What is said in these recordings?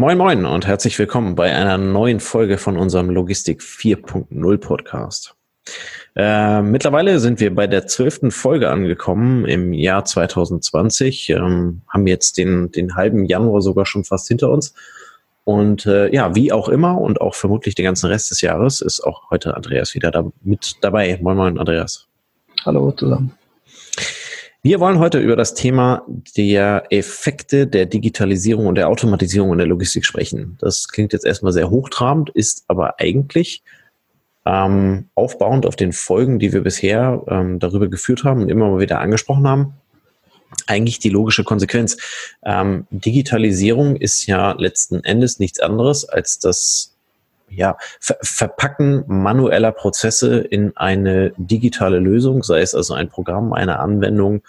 Moin Moin und herzlich willkommen bei einer neuen Folge von unserem Logistik 4.0 Podcast. Äh, mittlerweile sind wir bei der zwölften Folge angekommen im Jahr 2020, ähm, haben jetzt den, den halben Januar sogar schon fast hinter uns. Und äh, ja, wie auch immer und auch vermutlich den ganzen Rest des Jahres ist auch heute Andreas wieder da, mit dabei. Moin Moin Andreas. Hallo zusammen. Wir wollen heute über das Thema der Effekte der Digitalisierung und der Automatisierung in der Logistik sprechen. Das klingt jetzt erstmal sehr hochtrabend, ist aber eigentlich ähm, aufbauend auf den Folgen, die wir bisher ähm, darüber geführt haben und immer mal wieder angesprochen haben, eigentlich die logische Konsequenz. Ähm, Digitalisierung ist ja letzten Endes nichts anderes als das ja, Ver Verpacken manueller Prozesse in eine digitale Lösung, sei es also ein Programm, eine Anwendung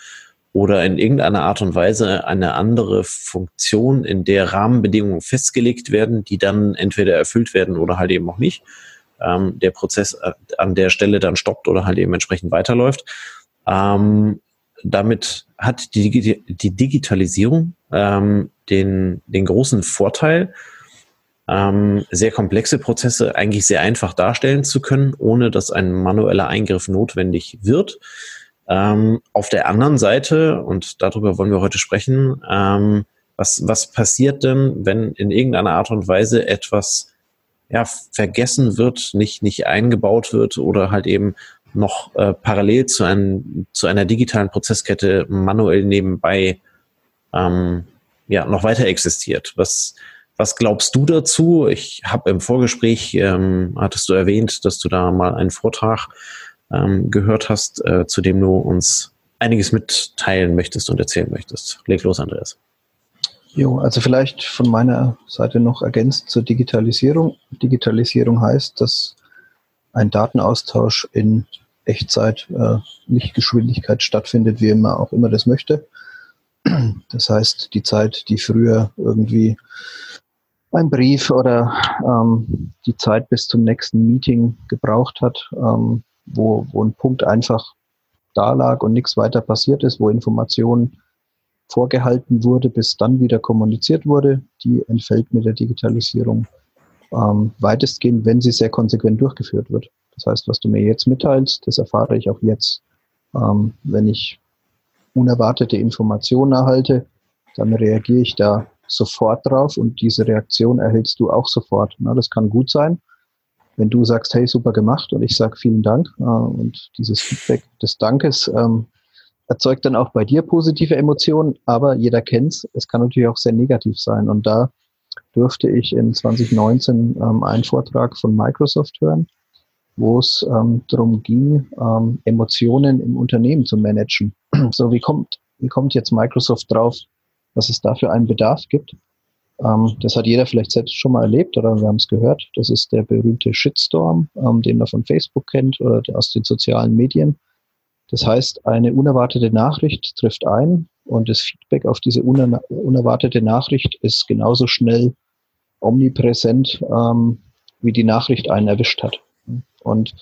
oder in irgendeiner Art und Weise eine andere Funktion, in der Rahmenbedingungen festgelegt werden, die dann entweder erfüllt werden oder halt eben auch nicht. Ähm, der Prozess an der Stelle dann stoppt oder halt eben entsprechend weiterläuft. Ähm, damit hat die, die Digitalisierung ähm, den, den großen Vorteil, ähm, sehr komplexe Prozesse eigentlich sehr einfach darstellen zu können, ohne dass ein manueller Eingriff notwendig wird. Ähm, auf der anderen Seite, und darüber wollen wir heute sprechen, ähm, was, was passiert denn, wenn in irgendeiner Art und Weise etwas ja, vergessen wird, nicht, nicht eingebaut wird oder halt eben noch äh, parallel zu, einem, zu einer digitalen Prozesskette manuell nebenbei ähm, ja, noch weiter existiert? Was, was glaubst du dazu? Ich habe im Vorgespräch, ähm, hattest du erwähnt, dass du da mal einen Vortrag ähm, gehört hast, äh, zu dem du uns einiges mitteilen möchtest und erzählen möchtest. Leg los, Andreas. Jo, also vielleicht von meiner Seite noch ergänzt zur Digitalisierung. Digitalisierung heißt, dass ein Datenaustausch in Echtzeit, äh, Lichtgeschwindigkeit stattfindet, wie immer auch immer das möchte. Das heißt, die Zeit, die früher irgendwie ein Brief oder ähm, die Zeit bis zum nächsten Meeting gebraucht hat, ähm, wo, wo ein Punkt einfach da lag und nichts weiter passiert ist, wo Information vorgehalten wurde, bis dann wieder kommuniziert wurde, die entfällt mit der Digitalisierung ähm, weitestgehend, wenn sie sehr konsequent durchgeführt wird. Das heißt, was du mir jetzt mitteilst, das erfahre ich auch jetzt. Ähm, wenn ich unerwartete Informationen erhalte, dann reagiere ich da sofort drauf und diese Reaktion erhältst du auch sofort. Na, das kann gut sein, wenn du sagst, hey, super gemacht und ich sage vielen Dank äh, und dieses Feedback des Dankes ähm, erzeugt dann auch bei dir positive Emotionen, aber jeder kennt's, es kann natürlich auch sehr negativ sein und da durfte ich in 2019 ähm, einen Vortrag von Microsoft hören, wo es ähm, darum ging, ähm, Emotionen im Unternehmen zu managen. so, wie kommt, wie kommt jetzt Microsoft drauf, was es da für einen Bedarf gibt. Ähm, das hat jeder vielleicht selbst schon mal erlebt oder wir haben es gehört. Das ist der berühmte Shitstorm, ähm, den man von Facebook kennt oder aus den sozialen Medien. Das heißt, eine unerwartete Nachricht trifft ein und das Feedback auf diese uner unerwartete Nachricht ist genauso schnell omnipräsent, ähm, wie die Nachricht einen erwischt hat. Und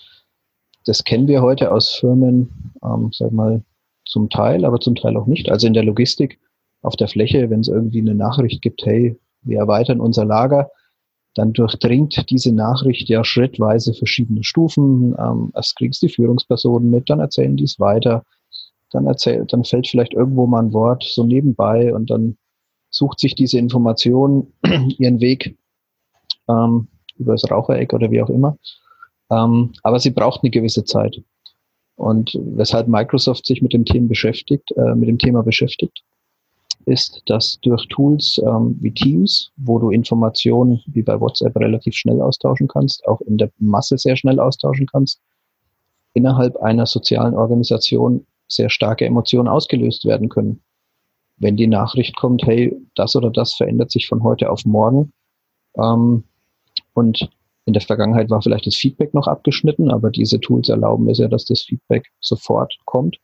das kennen wir heute aus Firmen, ähm, sag mal, zum Teil, aber zum Teil auch nicht. Also in der Logistik auf der Fläche, wenn es irgendwie eine Nachricht gibt, hey, wir erweitern unser Lager, dann durchdringt diese Nachricht ja schrittweise verschiedene Stufen. Ähm, erst kriegst die Führungspersonen mit, dann erzählen die es weiter, dann erzählt, dann fällt vielleicht irgendwo mal ein Wort so nebenbei und dann sucht sich diese Information ihren Weg ähm, über das Rauchereck oder wie auch immer. Ähm, aber sie braucht eine gewisse Zeit. Und weshalb Microsoft sich mit dem Thema beschäftigt, äh, mit dem Thema beschäftigt, ist, dass durch Tools ähm, wie Teams, wo du Informationen wie bei WhatsApp relativ schnell austauschen kannst, auch in der Masse sehr schnell austauschen kannst, innerhalb einer sozialen Organisation sehr starke Emotionen ausgelöst werden können. Wenn die Nachricht kommt, hey, das oder das verändert sich von heute auf morgen ähm, und in der Vergangenheit war vielleicht das Feedback noch abgeschnitten, aber diese Tools erlauben es ja, dass das Feedback sofort kommt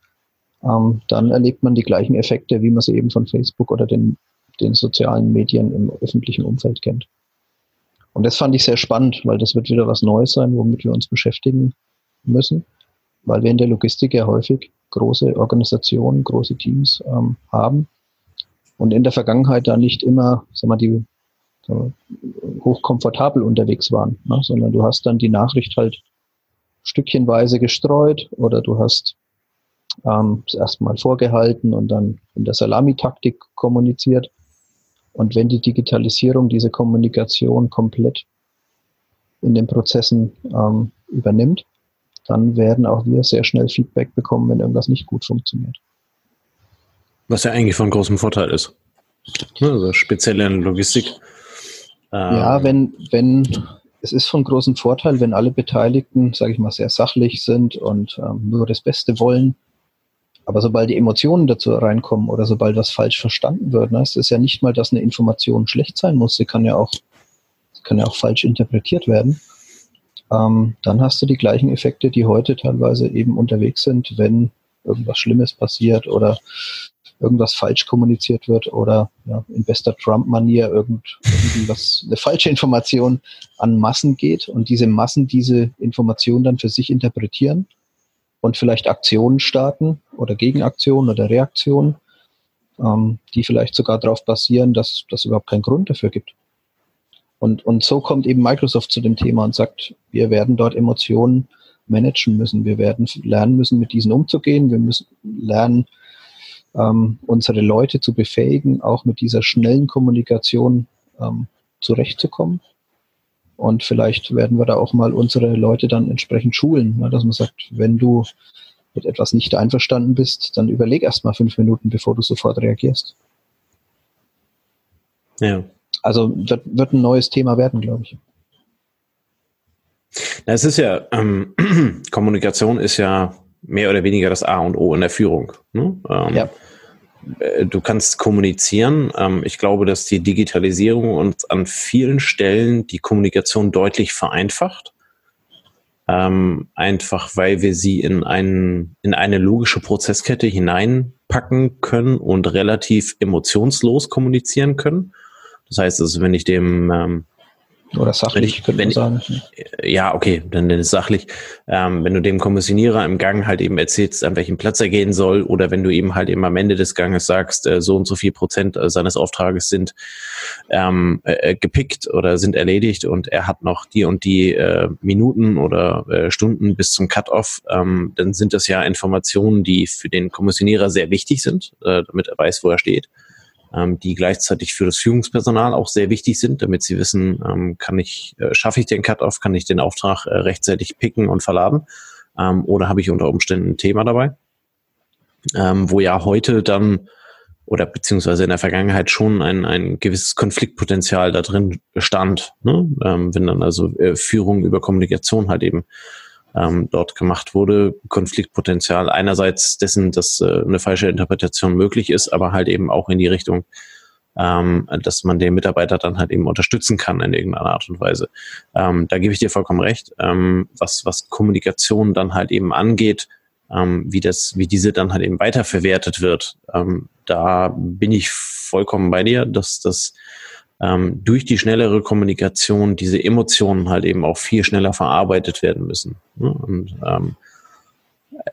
ähm, dann erlebt man die gleichen Effekte, wie man sie eben von Facebook oder den, den sozialen Medien im öffentlichen Umfeld kennt. Und das fand ich sehr spannend, weil das wird wieder was Neues sein, womit wir uns beschäftigen müssen, weil wir in der Logistik ja häufig große Organisationen, große Teams ähm, haben und in der Vergangenheit da nicht immer, sag mal, die, hochkomfortabel unterwegs waren, ne? sondern du hast dann die Nachricht halt stückchenweise gestreut oder du hast ähm, erstmal vorgehalten und dann in der Salamitaktik kommuniziert. Und wenn die Digitalisierung diese Kommunikation komplett in den Prozessen ähm, übernimmt, dann werden auch wir sehr schnell Feedback bekommen, wenn irgendwas nicht gut funktioniert. Was ja eigentlich von großem Vorteil ist. Also speziell in Logistik. ja, ähm, wenn, wenn, es ist von großem Vorteil, wenn alle Beteiligten, sage ich mal, sehr sachlich sind und ähm, nur das Beste wollen. Aber sobald die Emotionen dazu reinkommen oder sobald was falsch verstanden wird, ne, es ist ja nicht mal, dass eine Information schlecht sein muss, sie kann ja auch, kann ja auch falsch interpretiert werden. Ähm, dann hast du die gleichen Effekte, die heute teilweise eben unterwegs sind, wenn irgendwas Schlimmes passiert oder irgendwas falsch kommuniziert wird oder ja, in bester Trump-Manier irgend, eine falsche Information an Massen geht und diese Massen diese Information dann für sich interpretieren und vielleicht Aktionen starten oder Gegenaktionen oder Reaktionen, ähm, die vielleicht sogar darauf basieren, dass das überhaupt keinen Grund dafür gibt. Und, und so kommt eben Microsoft zu dem Thema und sagt, wir werden dort Emotionen managen müssen. Wir werden lernen müssen, mit diesen umzugehen. Wir müssen lernen, ähm, unsere Leute zu befähigen, auch mit dieser schnellen Kommunikation ähm, zurechtzukommen. Und vielleicht werden wir da auch mal unsere Leute dann entsprechend schulen, ne, dass man sagt, wenn du mit etwas nicht einverstanden bist, dann überleg erst mal fünf Minuten, bevor du sofort reagierst. Ja. Also wird, wird ein neues Thema werden, glaube ich. Es ist ja, ähm, Kommunikation ist ja mehr oder weniger das A und O in der Führung. Ne? Ähm, ja. Äh, du kannst kommunizieren. Ähm, ich glaube, dass die Digitalisierung uns an vielen Stellen die Kommunikation deutlich vereinfacht. Ähm, einfach weil wir sie in, einen, in eine logische Prozesskette hineinpacken können und relativ emotionslos kommunizieren können. Das heißt also, wenn ich dem ähm, oder sachlich, könnte man sagen. Ja, okay, dann ist es sachlich. Ähm, wenn du dem Kommissionierer im Gang halt eben erzählst, an welchem Platz er gehen soll, oder wenn du eben halt eben am Ende des Ganges sagst, äh, so und so viel Prozent äh, seines Auftrages sind ähm, äh, gepickt oder sind erledigt und er hat noch die und die äh, Minuten oder äh, Stunden bis zum Cut-off, ähm, dann sind das ja Informationen, die für den Kommissionierer sehr wichtig sind, äh, damit er weiß, wo er steht ähm, die gleichzeitig für das Führungspersonal auch sehr wichtig sind, damit sie wissen, ähm, kann ich, äh, schaffe ich den Cut-off, kann ich den Auftrag äh, rechtzeitig picken und verladen ähm, oder habe ich unter Umständen ein Thema dabei, ähm, wo ja heute dann oder beziehungsweise in der Vergangenheit schon ein, ein gewisses Konfliktpotenzial da drin stand, ne? ähm, wenn dann also äh, Führung über Kommunikation halt eben ähm, dort gemacht wurde. Konfliktpotenzial einerseits dessen, dass äh, eine falsche Interpretation möglich ist, aber halt eben auch in die Richtung, ähm, dass man den Mitarbeiter dann halt eben unterstützen kann in irgendeiner Art und Weise. Ähm, da gebe ich dir vollkommen recht. Ähm, was, was Kommunikation dann halt eben angeht, ähm, wie das, wie diese dann halt eben weiterverwertet wird, ähm, da bin ich vollkommen bei dir, dass das ähm, durch die schnellere Kommunikation diese Emotionen halt eben auch viel schneller verarbeitet werden müssen. Ne? Und ähm,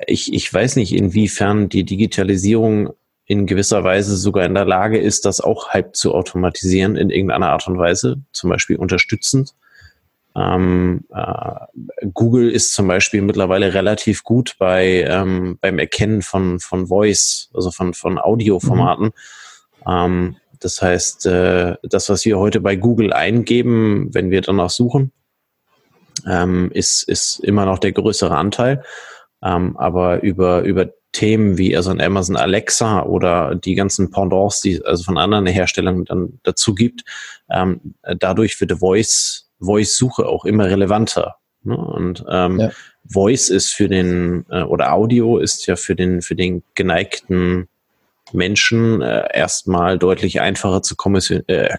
ich, ich weiß nicht, inwiefern die Digitalisierung in gewisser Weise sogar in der Lage ist, das auch halb zu automatisieren in irgendeiner Art und Weise, zum Beispiel unterstützend. Ähm, äh, Google ist zum Beispiel mittlerweile relativ gut bei ähm, beim Erkennen von von Voice, also von von Audioformaten. Mhm. Ähm, das heißt, äh, das, was wir heute bei Google eingeben, wenn wir danach suchen, ähm, ist, ist immer noch der größere Anteil. Ähm, aber über, über Themen wie also ein Amazon Alexa oder die ganzen Pendants, die es also von anderen Herstellern dann dazu gibt, ähm, dadurch wird Voice, Voice-Suche auch immer relevanter. Ne? Und ähm, ja. Voice ist für den, äh, oder Audio ist ja für den, für den geneigten Menschen äh, erstmal deutlich einfacher zu kommission äh,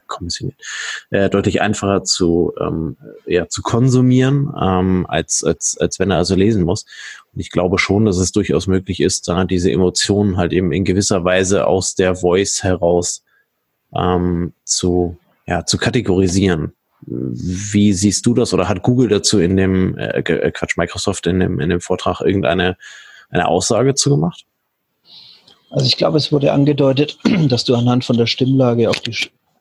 äh, deutlich einfacher zu, ähm, ja, zu konsumieren, ähm, als, als, als wenn er also lesen muss. Und ich glaube schon, dass es durchaus möglich ist, da diese Emotionen halt eben in gewisser Weise aus der Voice heraus ähm, zu, ja, zu kategorisieren. Wie siehst du das oder hat Google dazu in dem, äh, äh Quatsch, Microsoft in dem, in dem Vortrag irgendeine eine Aussage zu gemacht? Also ich glaube, es wurde angedeutet, dass du anhand von der Stimmlage auf die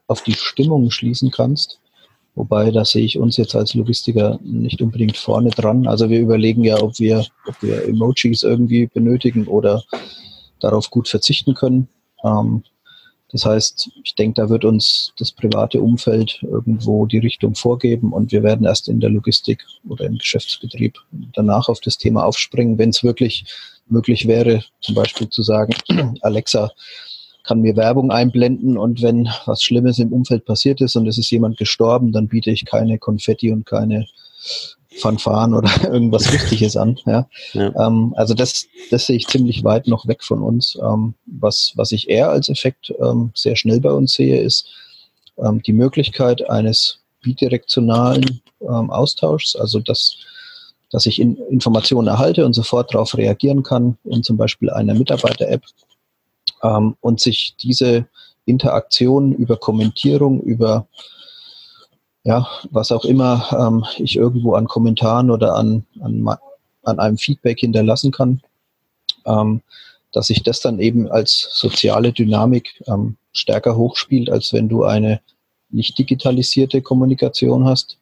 auf die Stimmung schließen kannst. Wobei, da sehe ich uns jetzt als Logistiker nicht unbedingt vorne dran. Also wir überlegen ja, ob wir, ob wir Emojis irgendwie benötigen oder darauf gut verzichten können. Ähm, das heißt, ich denke, da wird uns das private Umfeld irgendwo die Richtung vorgeben und wir werden erst in der Logistik oder im Geschäftsbetrieb danach auf das Thema aufspringen, wenn es wirklich möglich wäre, zum Beispiel zu sagen, Alexa kann mir Werbung einblenden und wenn was Schlimmes im Umfeld passiert ist und es ist jemand gestorben, dann biete ich keine Konfetti und keine Fanfaren oder irgendwas Wichtiges an. Ja. ja. Ähm, also das, das sehe ich ziemlich weit noch weg von uns. Ähm, was, was ich eher als Effekt ähm, sehr schnell bei uns sehe, ist ähm, die Möglichkeit eines bidirektionalen ähm, Austauschs, also dass, dass ich in, Informationen erhalte und sofort darauf reagieren kann in zum Beispiel einer Mitarbeiter-App ähm, und sich diese Interaktion über Kommentierung, über ja, was auch immer ähm, ich irgendwo an Kommentaren oder an, an, an einem Feedback hinterlassen kann, ähm, dass sich das dann eben als soziale Dynamik ähm, stärker hochspielt, als wenn du eine nicht digitalisierte Kommunikation hast,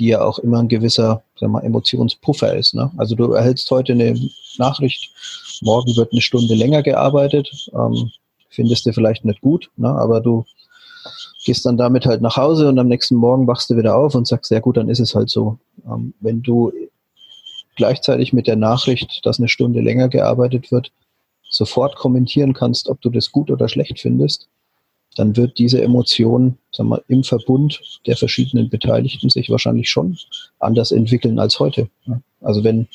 die ja auch immer ein gewisser sagen wir, Emotionspuffer ist. Ne? Also du erhältst heute eine Nachricht, morgen wird eine Stunde länger gearbeitet, ähm, findest du vielleicht nicht gut, ne? aber du gehst dann damit halt nach Hause und am nächsten Morgen wachst du wieder auf und sagst, sehr gut, dann ist es halt so. Ähm, wenn du gleichzeitig mit der Nachricht, dass eine Stunde länger gearbeitet wird, sofort kommentieren kannst, ob du das gut oder schlecht findest, dann wird diese Emotion sagen wir, im Verbund der verschiedenen Beteiligten sich wahrscheinlich schon anders entwickeln als heute. Also wenn,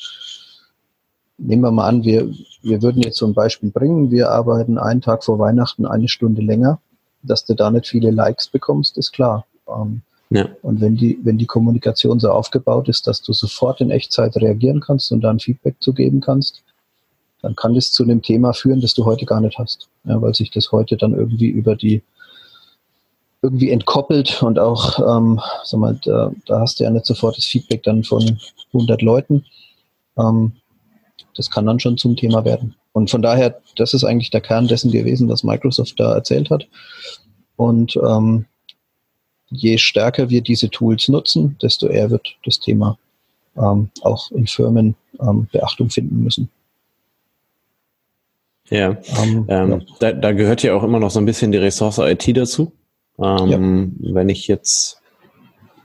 nehmen wir mal an, wir, wir würden jetzt so ein Beispiel bringen, wir arbeiten einen Tag vor Weihnachten eine Stunde länger, dass du da nicht viele Likes bekommst, ist klar. Ähm, ja. Und wenn die, wenn die Kommunikation so aufgebaut ist, dass du sofort in Echtzeit reagieren kannst und dann Feedback zu geben kannst, dann kann das zu einem Thema führen, das du heute gar nicht hast. Ja, weil sich das heute dann irgendwie über die irgendwie entkoppelt und auch, ähm, sag mal, da, da hast du ja nicht sofort das Feedback dann von 100 Leuten. Ähm, das kann dann schon zum Thema werden. Und von daher, das ist eigentlich der Kern dessen gewesen, was Microsoft da erzählt hat. Und ähm, je stärker wir diese Tools nutzen, desto eher wird das Thema ähm, auch in Firmen ähm, Beachtung finden müssen. Ja, ähm, ähm, ja. Da, da, gehört ja auch immer noch so ein bisschen die Ressource IT dazu. Ähm, ja. Wenn ich jetzt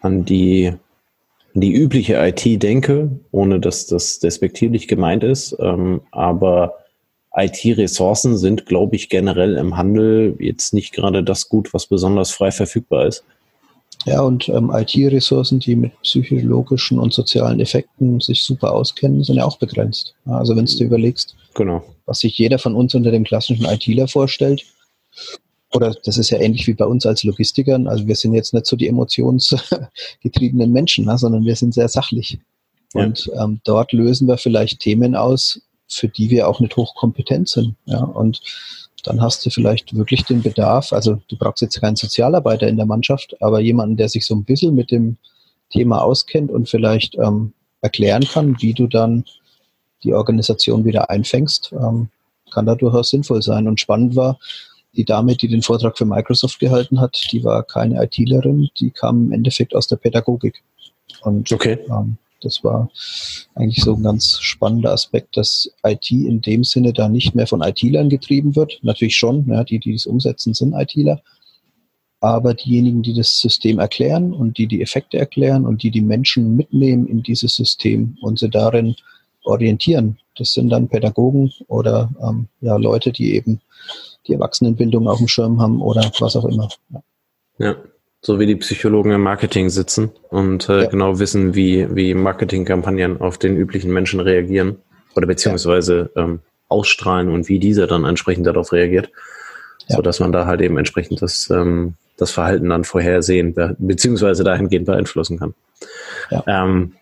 an die die übliche IT denke, ohne dass das despektierlich gemeint ist, ähm, aber IT-Ressourcen sind, glaube ich, generell im Handel jetzt nicht gerade das Gut, was besonders frei verfügbar ist. Ja, und ähm, IT-Ressourcen, die mit psychologischen und sozialen Effekten sich super auskennen, sind ja auch begrenzt. Also wenn du überlegst, genau. was sich jeder von uns unter dem klassischen ITler vorstellt, oder das ist ja ähnlich wie bei uns als Logistikern, also wir sind jetzt nicht so die emotionsgetriebenen Menschen, ne, sondern wir sind sehr sachlich. Ja. Und ähm, dort lösen wir vielleicht Themen aus, für die wir auch nicht hochkompetent sind. Ja? Und dann hast du vielleicht wirklich den Bedarf, also du brauchst jetzt keinen Sozialarbeiter in der Mannschaft, aber jemanden, der sich so ein bisschen mit dem Thema auskennt und vielleicht ähm, erklären kann, wie du dann die Organisation wieder einfängst, ähm, kann da durchaus sinnvoll sein. Und spannend war, die Dame, die den Vortrag für Microsoft gehalten hat, die war keine ITlerin, die kam im Endeffekt aus der Pädagogik. Und okay. ähm, das war eigentlich so ein ganz spannender Aspekt, dass IT in dem Sinne da nicht mehr von IT-Lern getrieben wird. Natürlich schon, ja, die, die es umsetzen, sind ITler. Aber diejenigen, die das System erklären und die die Effekte erklären und die die Menschen mitnehmen in dieses System und sie darin orientieren, das sind dann Pädagogen oder ähm, ja, Leute, die eben die Erwachsenenbildung auf dem Schirm haben oder was auch immer. Ja. ja so wie die Psychologen im Marketing sitzen und äh, ja. genau wissen, wie, wie Marketingkampagnen auf den üblichen Menschen reagieren oder beziehungsweise ja. ähm, ausstrahlen und wie dieser dann entsprechend darauf reagiert, ja. so dass man da halt eben entsprechend das, ähm, das Verhalten dann vorhersehen be beziehungsweise dahingehend beeinflussen kann. Ja. Ähm,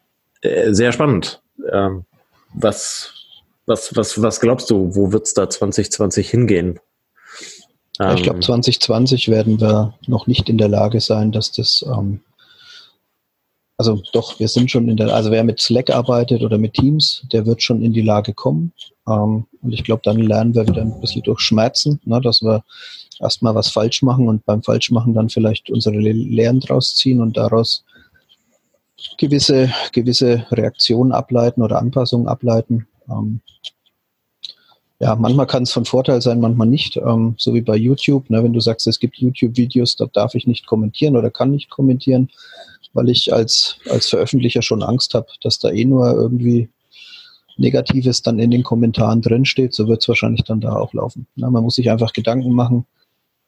äh, sehr spannend. Ähm, was, was, was, was glaubst du, wo wird's da 2020 hingehen? Ähm, ich glaube, 2020 werden wir noch nicht in der Lage sein, dass das ähm, also doch, wir sind schon in der, also wer mit Slack arbeitet oder mit Teams, der wird schon in die Lage kommen. Ähm, und ich glaube, dann lernen wir wieder ein bisschen durch Schmerzen, ne, dass wir erstmal was falsch machen und beim Falschmachen dann vielleicht unsere Lehren draus ziehen und daraus gewisse, gewisse Reaktionen ableiten oder Anpassungen ableiten. Ähm, ja, manchmal kann es von Vorteil sein, manchmal nicht. Ähm, so wie bei YouTube, ne, wenn du sagst, es gibt YouTube-Videos, da darf ich nicht kommentieren oder kann nicht kommentieren, weil ich als, als Veröffentlicher schon Angst habe, dass da eh nur irgendwie Negatives dann in den Kommentaren drinsteht, so wird es wahrscheinlich dann da auch laufen. Na, man muss sich einfach Gedanken machen,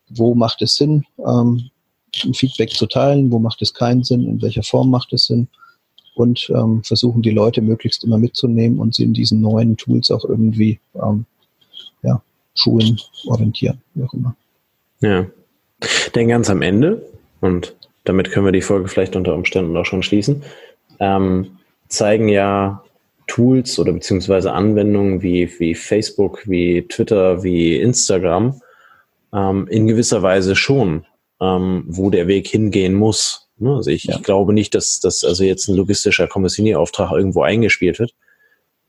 wo macht es Sinn, ähm, ein Feedback zu teilen, wo macht es keinen Sinn, in welcher Form macht es Sinn und ähm, versuchen die Leute möglichst immer mitzunehmen und sie in diesen neuen Tools auch irgendwie ähm, ja, schulen, orientieren, wie auch immer. Ja. Denn ganz am Ende, und damit können wir die Folge vielleicht unter Umständen auch schon schließen, ähm, zeigen ja Tools oder beziehungsweise Anwendungen wie, wie Facebook, wie Twitter, wie Instagram ähm, in gewisser Weise schon, ähm, wo der Weg hingehen muss. Ne? Also ich, ja. ich, glaube nicht, dass, dass also jetzt ein logistischer Kommissionierauftrag irgendwo eingespielt wird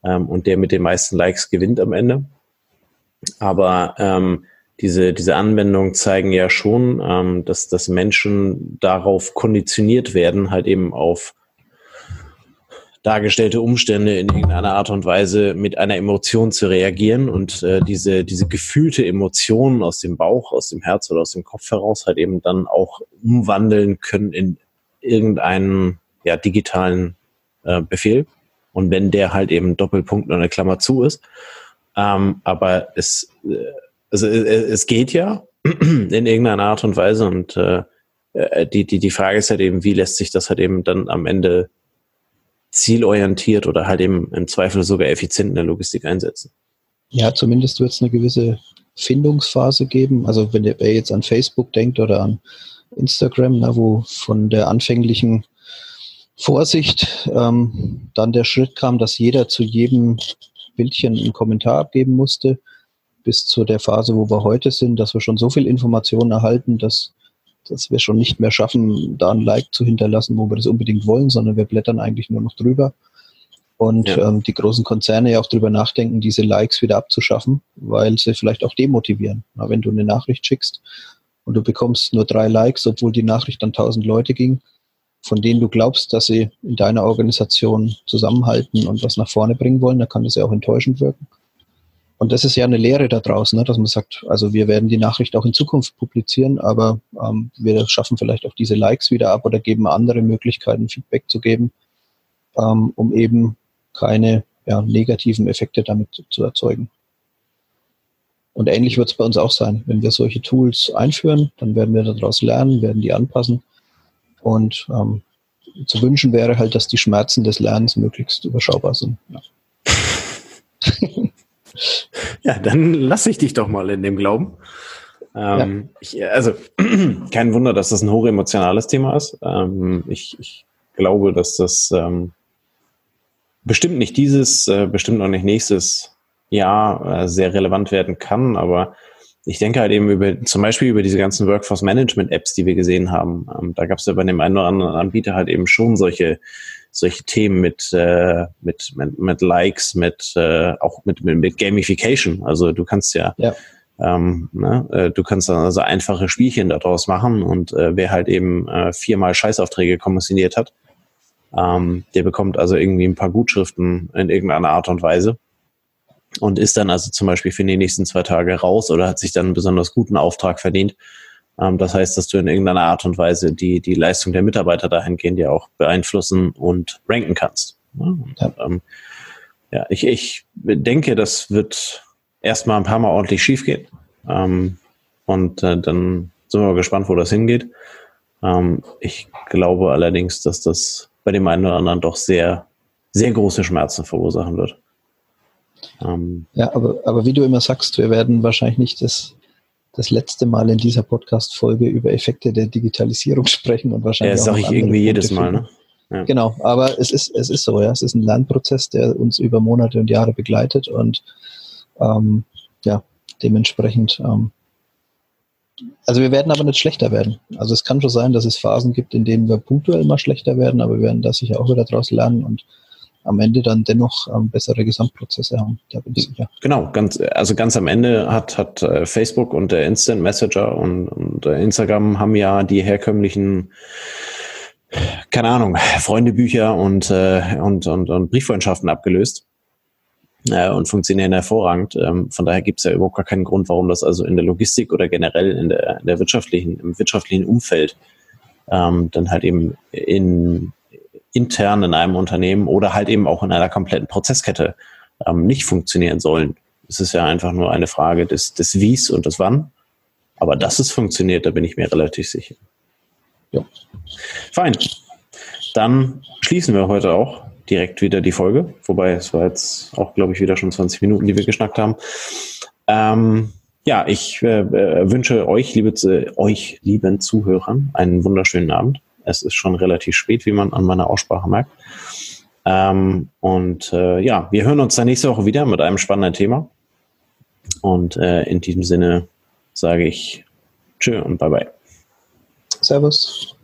ähm, und der mit den meisten Likes gewinnt am Ende. Aber ähm, diese, diese Anwendungen zeigen ja schon, ähm, dass, dass Menschen darauf konditioniert werden, halt eben auf dargestellte Umstände in irgendeiner Art und Weise mit einer Emotion zu reagieren und äh, diese, diese gefühlte Emotion aus dem Bauch, aus dem Herz oder aus dem Kopf heraus halt eben dann auch umwandeln können in irgendeinen ja, digitalen äh, Befehl. Und wenn der halt eben Doppelpunkt oder eine Klammer zu ist. Ähm, aber es, äh, also es, äh, es geht ja in irgendeiner Art und Weise und äh, äh, die, die, die Frage ist halt eben, wie lässt sich das halt eben dann am Ende zielorientiert oder halt eben im Zweifel sogar effizient in der Logistik einsetzen. Ja, zumindest wird es eine gewisse Findungsphase geben. Also wenn wer jetzt an Facebook denkt oder an Instagram, na, wo von der anfänglichen Vorsicht ähm, dann der Schritt kam, dass jeder zu jedem Bildchen einen Kommentar abgeben musste, bis zu der Phase, wo wir heute sind, dass wir schon so viel Informationen erhalten, dass dass wir schon nicht mehr schaffen, da ein Like zu hinterlassen, wo wir das unbedingt wollen, sondern wir blättern eigentlich nur noch drüber. Und ja. ähm, die großen Konzerne ja auch drüber nachdenken, diese Likes wieder abzuschaffen, weil sie vielleicht auch demotivieren. Na, wenn du eine Nachricht schickst und du bekommst nur drei Likes, obwohl die Nachricht an tausend Leute ging, von denen du glaubst, dass sie in deiner Organisation zusammenhalten und was nach vorne bringen wollen, dann kann das ja auch enttäuschend wirken. Und das ist ja eine Lehre da draußen, ne, dass man sagt, also wir werden die Nachricht auch in Zukunft publizieren, aber ähm, wir schaffen vielleicht auch diese Likes wieder ab oder geben andere Möglichkeiten, Feedback zu geben, ähm, um eben keine ja, negativen Effekte damit zu erzeugen. Und ähnlich wird es bei uns auch sein. Wenn wir solche Tools einführen, dann werden wir daraus lernen, werden die anpassen. Und ähm, zu wünschen wäre halt, dass die Schmerzen des Lernens möglichst überschaubar sind. Ja. Ja, dann lasse ich dich doch mal in dem Glauben. Ähm, ja. ich, also, kein Wunder, dass das ein hochemotionales Thema ist. Ähm, ich, ich, glaube, dass das ähm, bestimmt nicht dieses, äh, bestimmt auch nicht nächstes Jahr äh, sehr relevant werden kann, aber ich denke halt eben über, zum Beispiel über diese ganzen Workforce Management Apps, die wir gesehen haben. Ähm, da gab es ja bei dem einen oder anderen Anbieter halt eben schon solche solche Themen mit, äh, mit, mit, mit Likes, mit äh, auch mit, mit, mit Gamification. Also du kannst ja, ja. Ähm, ne, äh, du kannst dann also einfache Spielchen daraus machen und äh, wer halt eben äh, viermal Scheißaufträge kommissioniert hat, ähm, der bekommt also irgendwie ein paar Gutschriften in irgendeiner Art und Weise und ist dann also zum Beispiel für die nächsten zwei Tage raus oder hat sich dann einen besonders guten Auftrag verdient ähm, das heißt, dass du in irgendeiner Art und Weise die, die Leistung der Mitarbeiter dahingehend ja auch beeinflussen und ranken kannst. Und, ja. Ähm, ja, ich, ich denke, das wird erstmal ein paar Mal ordentlich schiefgehen. Ähm, und äh, dann sind wir gespannt, wo das hingeht. Ähm, ich glaube allerdings, dass das bei dem einen oder anderen doch sehr, sehr große Schmerzen verursachen wird. Ähm, ja, aber, aber wie du immer sagst, wir werden wahrscheinlich nicht das das letzte Mal in dieser Podcast-Folge über Effekte der Digitalisierung sprechen und wahrscheinlich. Ja, das sage ich irgendwie Punkte jedes Mal, ne? Ja. Genau, aber es ist, es ist so, ja. Es ist ein Lernprozess, der uns über Monate und Jahre begleitet und ähm, ja, dementsprechend ähm, also wir werden aber nicht schlechter werden. Also es kann schon sein, dass es Phasen gibt, in denen wir punktuell mal schlechter werden, aber wir werden da sicher auch wieder daraus lernen und am Ende dann dennoch ähm, bessere Gesamtprozesse haben. Da bin ich sicher. Genau, ganz, also ganz am Ende hat, hat äh, Facebook und der Instant Messenger und, und äh, Instagram haben ja die herkömmlichen keine Ahnung, Freundebücher und, äh, und, und, und Brieffreundschaften abgelöst äh, und funktionieren hervorragend. Ähm, von daher gibt es ja überhaupt gar keinen Grund, warum das also in der Logistik oder generell in der, in der wirtschaftlichen, im wirtschaftlichen Umfeld ähm, dann halt eben in, intern in einem Unternehmen oder halt eben auch in einer kompletten Prozesskette ähm, nicht funktionieren sollen. Es ist ja einfach nur eine Frage des, des Wies und des Wann. Aber dass es funktioniert, da bin ich mir relativ sicher. Ja. Fein. Dann schließen wir heute auch direkt wieder die Folge. Wobei es war jetzt auch, glaube ich, wieder schon 20 Minuten, die wir geschnackt haben. Ähm, ja, ich äh, äh wünsche euch, liebe, äh, euch, lieben Zuhörern, einen wunderschönen Abend. Es ist schon relativ spät, wie man an meiner Aussprache merkt. Ähm, und äh, ja, wir hören uns dann nächste Woche wieder mit einem spannenden Thema. Und äh, in diesem Sinne sage ich Tschö und Bye bye. Servus.